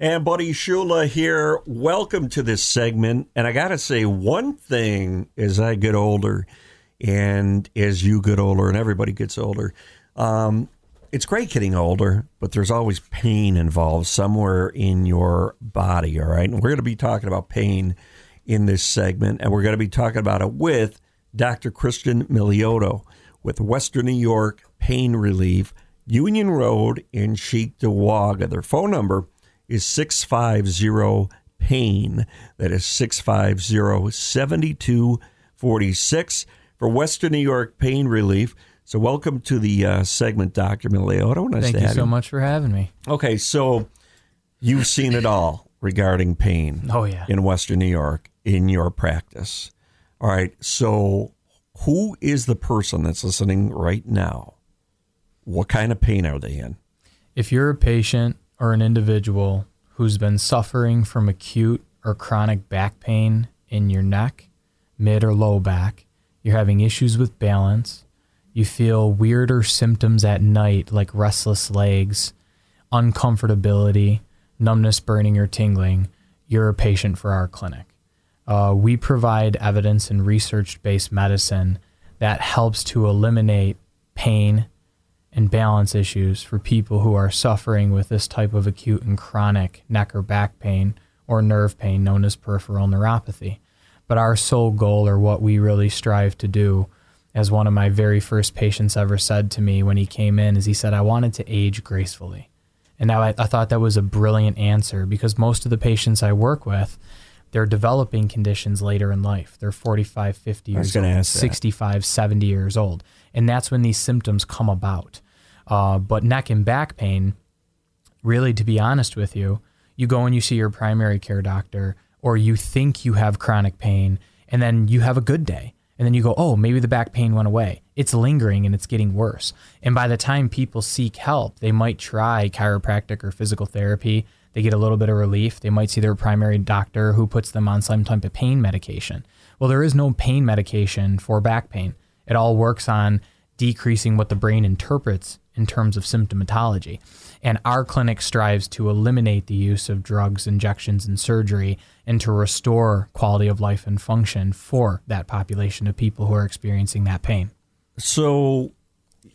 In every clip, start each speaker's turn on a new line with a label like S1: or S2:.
S1: And Buddy Shula here. Welcome to this segment. And I got to say one thing as I get older and as you get older and everybody gets older, um, it's great getting older, but there's always pain involved somewhere in your body. All right. And we're going to be talking about pain in this segment. And we're going to be talking about it with Dr. Christian Miliotto with Western New York Pain Relief, Union Road in Cheektowaga. Their phone number is 650 pain. That is 650 7246 for Western New York Pain Relief. So, welcome to the uh, segment, Dr. Miliotto. Nice
S2: Thank
S1: to
S2: you so much for having me.
S1: Okay, so you've seen it all regarding pain
S2: Oh, yeah.
S1: in Western New York in your practice. All right, so who is the person that's listening right now? What kind of pain are they in?
S2: If you're a patient or an individual who's been suffering from acute or chronic back pain in your neck, mid or low back, you're having issues with balance, you feel weirder symptoms at night like restless legs, uncomfortability, numbness, burning, or tingling, you're a patient for our clinic. Uh, we provide evidence and research based medicine that helps to eliminate pain and balance issues for people who are suffering with this type of acute and chronic neck or back pain or nerve pain known as peripheral neuropathy. But our sole goal, or what we really strive to do, as one of my very first patients ever said to me when he came in, is he said, I wanted to age gracefully. And now I, I thought that was a brilliant answer because most of the patients I work with, they're developing conditions later in life. They're 45, 50
S1: I was
S2: years old,
S1: ask that.
S2: 65, 70 years old. And that's when these symptoms come about. Uh, but neck and back pain, really, to be honest with you, you go and you see your primary care doctor, or you think you have chronic pain, and then you have a good day. And then you go, oh, maybe the back pain went away. It's lingering and it's getting worse. And by the time people seek help, they might try chiropractic or physical therapy. They get a little bit of relief. They might see their primary doctor who puts them on some type of pain medication. Well, there is no pain medication for back pain. It all works on decreasing what the brain interprets in terms of symptomatology. And our clinic strives to eliminate the use of drugs, injections, and surgery and to restore quality of life and function for that population of people who are experiencing that pain.
S1: So,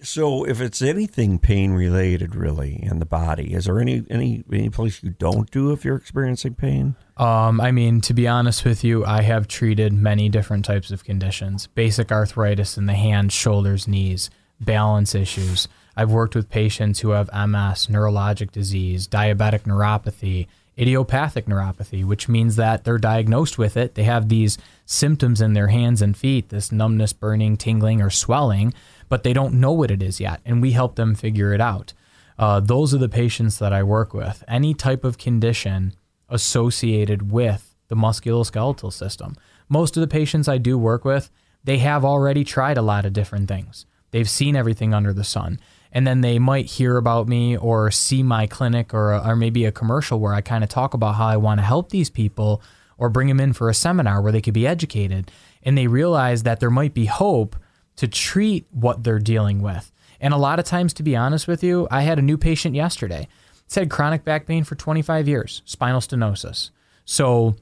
S1: so if it's anything pain related, really, in the body, is there any any any place you don't do if you're experiencing pain?
S2: Um, I mean, to be honest with you, I have treated many different types of conditions basic arthritis in the hands, shoulders, knees, balance issues. I've worked with patients who have MS, neurologic disease, diabetic neuropathy, idiopathic neuropathy, which means that they're diagnosed with it. They have these symptoms in their hands and feet, this numbness, burning, tingling, or swelling, but they don't know what it is yet. And we help them figure it out. Uh, those are the patients that I work with. Any type of condition associated with the musculoskeletal system. Most of the patients I do work with, they have already tried a lot of different things. They've seen everything under the sun. And then they might hear about me or see my clinic or, or maybe a commercial where I kind of talk about how I want to help these people or bring them in for a seminar where they could be educated. And they realize that there might be hope to treat what they're dealing with. And a lot of times, to be honest with you, I had a new patient yesterday. He's had chronic back pain for 25 years, spinal stenosis. So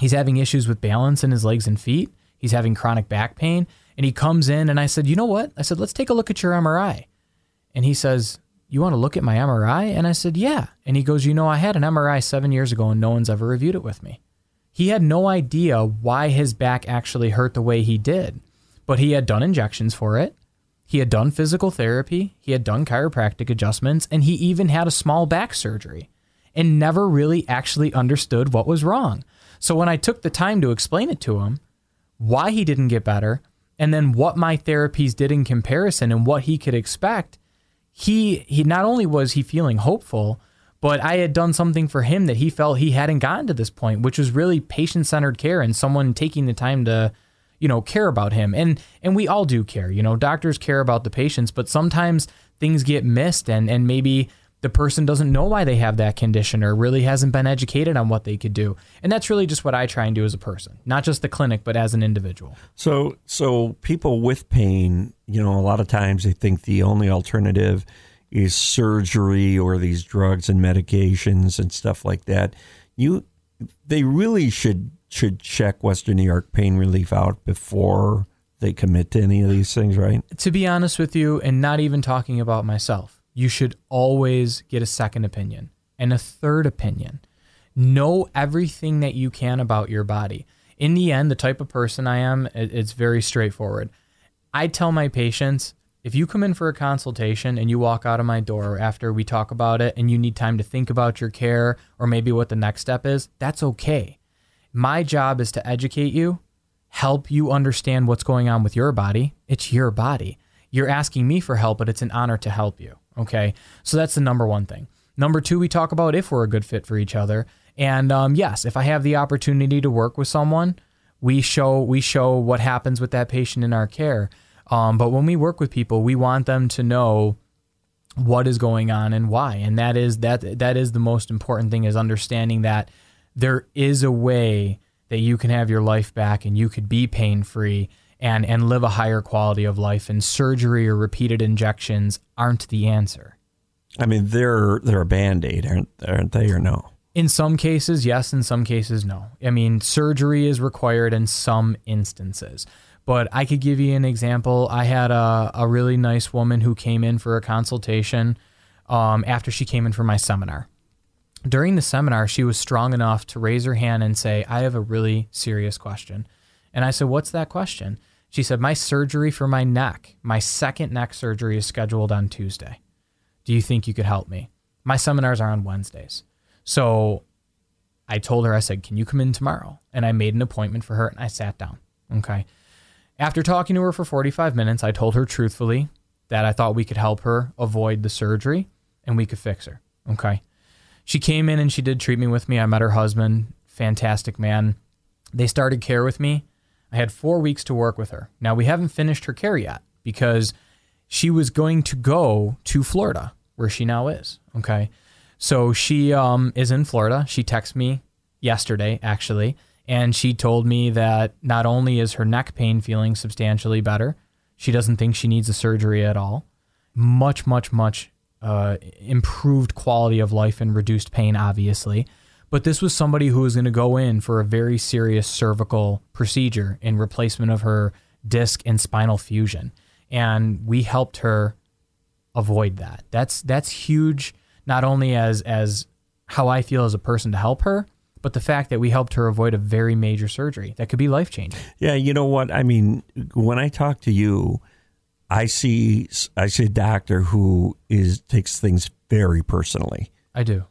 S2: he's having issues with balance in his legs and feet. He's having chronic back pain. And he comes in and I said, You know what? I said, Let's take a look at your MRI. And he says, You want to look at my MRI? And I said, Yeah. And he goes, You know, I had an MRI seven years ago and no one's ever reviewed it with me. He had no idea why his back actually hurt the way he did, but he had done injections for it. He had done physical therapy, he had done chiropractic adjustments, and he even had a small back surgery and never really actually understood what was wrong. So when I took the time to explain it to him, why he didn't get better, and then what my therapies did in comparison and what he could expect, he he not only was he feeling hopeful, But I had done something for him that he felt he hadn't gotten to this point, which was really patient centered care and someone taking the time to, you know, care about him. And and we all do care. You know, doctors care about the patients, but sometimes things get missed and and maybe the person doesn't know why they have that condition or really hasn't been educated on what they could do. And that's really just what I try and do as a person, not just the clinic, but as an individual.
S1: So, so people with pain, you know, a lot of times they think the only alternative is surgery or these drugs and medications and stuff like that. You, they really should should check Western New York Pain Relief out before they commit to any of these things, right?
S2: To be honest with you, and not even talking about myself you should always get a second opinion and a third opinion. Know everything that you can about your body. In the end, the type of person I am, it's very straightforward. I tell my patients if you come in for a consultation and you walk out of my door after we talk about it and you need time to think about your care or maybe what the next step is, that's okay. My job is to educate you, help you understand what's going on with your body. It's your body. You're asking me for help, but it's an honor to help you. Okay. So that's the number one thing. Number two, we talk about if we're a good fit for each other. And um, yes, if I have the opportunity to work with someone, we show we show what happens with that patient in our care. Um, but when we work with people, we want them to know what is going on and why. And that is that that is the most important thing is understanding that there is a way that you can have your life back and you could be pain free and and live a higher quality of life and surgery or repeated injections aren't the answer.
S1: I mean, they're they're a band-aid, aren't aren't they or no?
S2: In some cases, yes, in some cases no. I mean, surgery is required in some instances. But I could give you an example. I had a, a really nice woman who came in for a consultation um, after she came in for my seminar. During the seminar, she was strong enough to raise her hand and say, I have a really serious question. And I said, What's that question? She said, My surgery for my neck, my second neck surgery is scheduled on Tuesday. Do you think you could help me? My seminars are on Wednesdays. So I told her, I said, Can you come in tomorrow? And I made an appointment for her and I sat down. Okay. After talking to her for 45 minutes, I told her truthfully that I thought we could help her avoid the surgery and we could fix her. Okay. She came in and she did treatment with me. I met her husband, fantastic man. They started care with me I had four weeks to work with her. Now, we haven't finished her care yet because she was going to go to Florida, where she now is. Okay. So she um, is in Florida. She texted me yesterday, actually, and she told me that not only is her neck pain feeling substantially better, she doesn't think she needs a surgery at all. Much, much, much uh, improved quality of life and reduced pain, obviously. But this was somebody who was going to go in for a very serious cervical procedure in replacement of her disc and spinal fusion. And we helped her avoid that. That's that's huge not only as as how I feel as a person to help her, but the fact that we helped her avoid a very major surgery that could be life changing.
S1: Yeah, you know what? I mean, when I talk to you, I see I see a doctor who is takes things very personally.
S2: I do.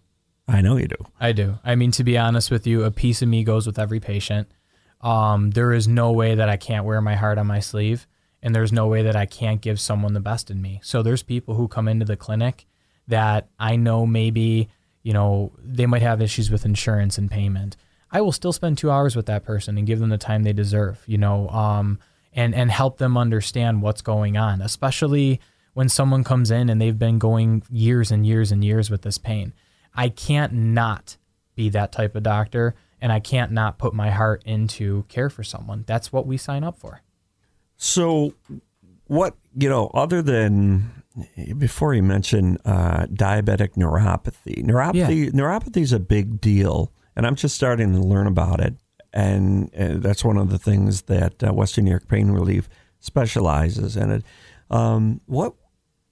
S1: I know you do.
S2: I do. I mean, to be honest with you, a piece of me goes with every patient. Um, there is no way that I can't wear my heart on my sleeve, and there's no way that I can't give someone the best in me. So there's people who come into the clinic that I know maybe you know they might have issues with insurance and payment. I will still spend two hours with that person and give them the time they deserve. You know, um, and and help them understand what's going on, especially when someone comes in and they've been going years and years and years with this pain. I can't not be that type of doctor and I can't not put my heart into care for someone. That's what we sign up for.
S1: So, what, you know, other than before you mentioned uh, diabetic neuropathy, neuropathy, yeah. neuropathy is a big deal. And I'm just starting to learn about it. And uh, that's one of the things that uh, Western New York Pain Relief specializes in it. Um, what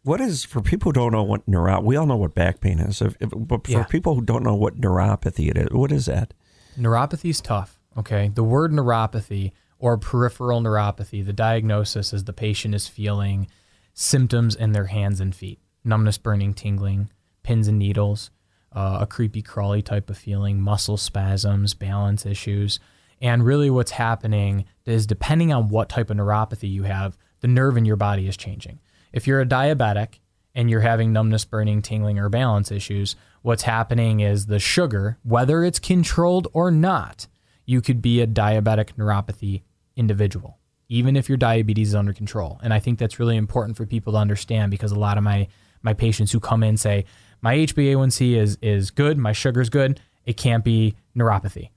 S1: what is for people who don't know what neuropathy? We all know what back pain is, if, if, but for yeah. people who don't know what neuropathy it is, what is that?
S2: Neuropathy is tough. Okay, the word neuropathy or peripheral neuropathy, the diagnosis is the patient is feeling symptoms in their hands and feet, numbness, burning, tingling, pins and needles, uh, a creepy crawly type of feeling, muscle spasms, balance issues. And really, what's happening is depending on what type of neuropathy you have, the nerve in your body is changing. If you're a diabetic and you're having numbness, burning, tingling, or balance issues, what's happening is the sugar, whether it's controlled or not, you could be a diabetic neuropathy individual, even if your diabetes is under control. And I think that's really important for people to understand because a lot of my my patients who come in say, my HbA1c is is good, my sugar's good, it can't be neuropathy.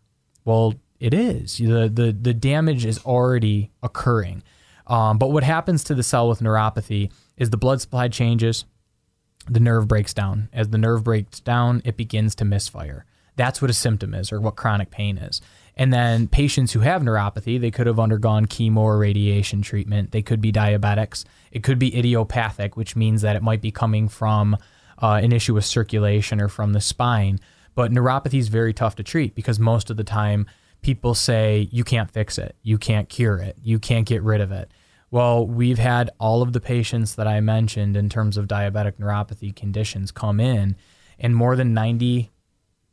S2: Well, it is. The the the damage is already occurring. Um, but what happens to the cell with neuropathy is the blood supply changes, the nerve breaks down. As the nerve breaks down, it begins to misfire. That's what a symptom is, or what chronic pain is. And then patients who have neuropathy, they could have undergone chemo or radiation treatment. They could be diabetics. It could be idiopathic, which means that it might be coming from uh, an issue with circulation or from the spine. But neuropathy is very tough to treat because most of the time people say you can't fix it, you can't cure it, you can't get rid of it. Well, we've had all of the patients that I mentioned in terms of diabetic neuropathy conditions come in, and more than 90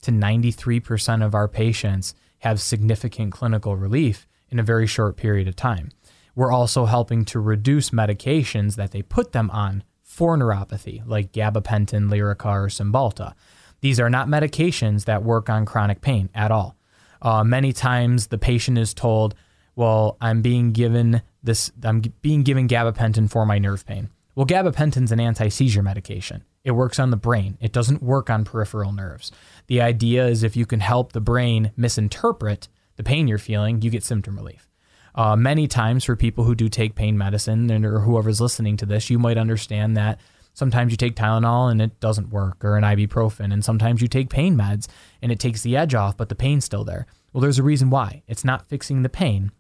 S2: to 93% of our patients have significant clinical relief in a very short period of time. We're also helping to reduce medications that they put them on for neuropathy, like gabapentin, Lyrica, or Cymbalta. These are not medications that work on chronic pain at all. Uh, many times the patient is told, well, I'm being given this, I'm being given gabapentin for my nerve pain. Well, gabapentin's an anti seizure medication. It works on the brain, it doesn't work on peripheral nerves. The idea is if you can help the brain misinterpret the pain you're feeling, you get symptom relief. Uh, many times, for people who do take pain medicine, and or whoever's listening to this, you might understand that sometimes you take Tylenol and it doesn't work, or an ibuprofen, and sometimes you take pain meds and it takes the edge off, but the pain's still there. Well, there's a reason why. It's not fixing the pain.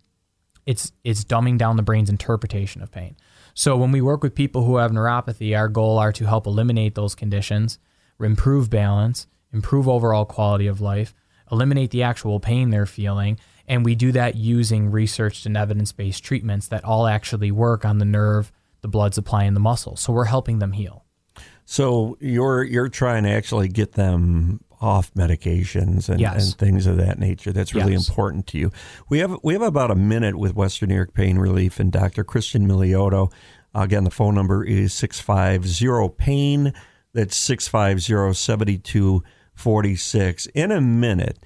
S2: It's it's dumbing down the brain's interpretation of pain. So when we work with people who have neuropathy, our goal are to help eliminate those conditions, improve balance, improve overall quality of life, eliminate the actual pain they're feeling, and we do that using researched and evidence-based treatments that all actually work on the nerve, the blood supply and the muscle. So we're helping them heal.
S1: So you're you're trying to actually get them off medications and, yes. and things of that nature. That's really yes. important to you. We have we have about a minute with Western New York Pain Relief and Dr. Christian Miliotto. Again, the phone number is 650 pain. That's 650 7246. In a minute,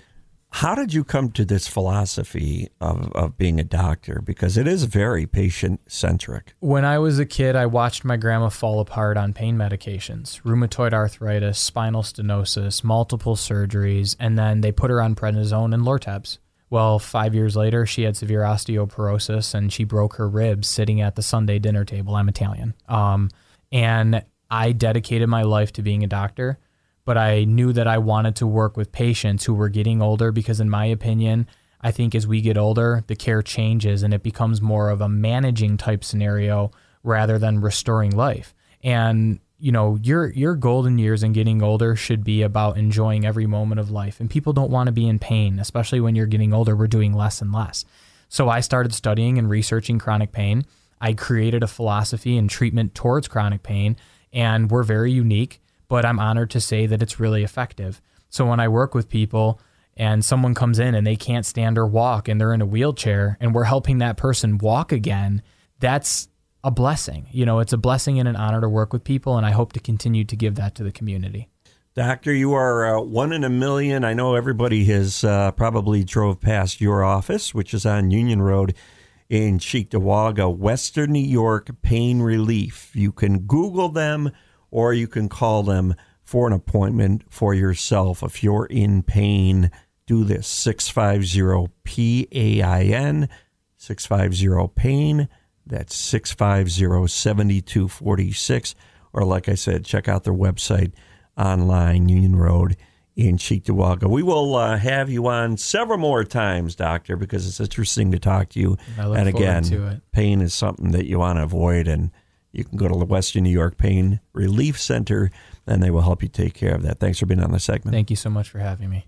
S1: how did you come to this philosophy of, of being a doctor? Because it is very patient centric.
S2: When I was a kid, I watched my grandma fall apart on pain medications rheumatoid arthritis, spinal stenosis, multiple surgeries, and then they put her on prednisone and Lortabs. Well, five years later, she had severe osteoporosis and she broke her ribs sitting at the Sunday dinner table. I'm Italian. Um, and I dedicated my life to being a doctor but I knew that I wanted to work with patients who were getting older because, in my opinion, I think as we get older, the care changes and it becomes more of a managing type scenario rather than restoring life. And you know, your your golden years and getting older should be about enjoying every moment of life. And people don't want to be in pain, especially when you're getting older. We're doing less and less. So I started studying and researching chronic pain. I created a philosophy and treatment towards chronic pain, and we're very unique but I'm honored to say that it's really effective. So when I work with people and someone comes in and they can't stand or walk and they're in a wheelchair and we're helping that person walk again, that's a blessing. You know, it's a blessing and an honor to work with people, and I hope to continue to give that to the community.
S1: Doctor, you are uh, one in a million. I know everybody has uh, probably drove past your office, which is on Union Road in Cheektowaga, Western New York Pain Relief. You can Google them or you can call them for an appointment for yourself. If you're in pain, do this 650 PAIN, 650 PAIN. That's 650 7246. Or, like I said, check out their website online, Union Road in Cheektowaga. We will uh, have you on several more times, Doctor, because it's interesting to talk to you.
S2: and
S1: again, pain is something that you want to avoid. And you can go to the Western New York Pain Relief Center and they will help you take care of that. Thanks for being on the segment.
S2: Thank you so much for having me.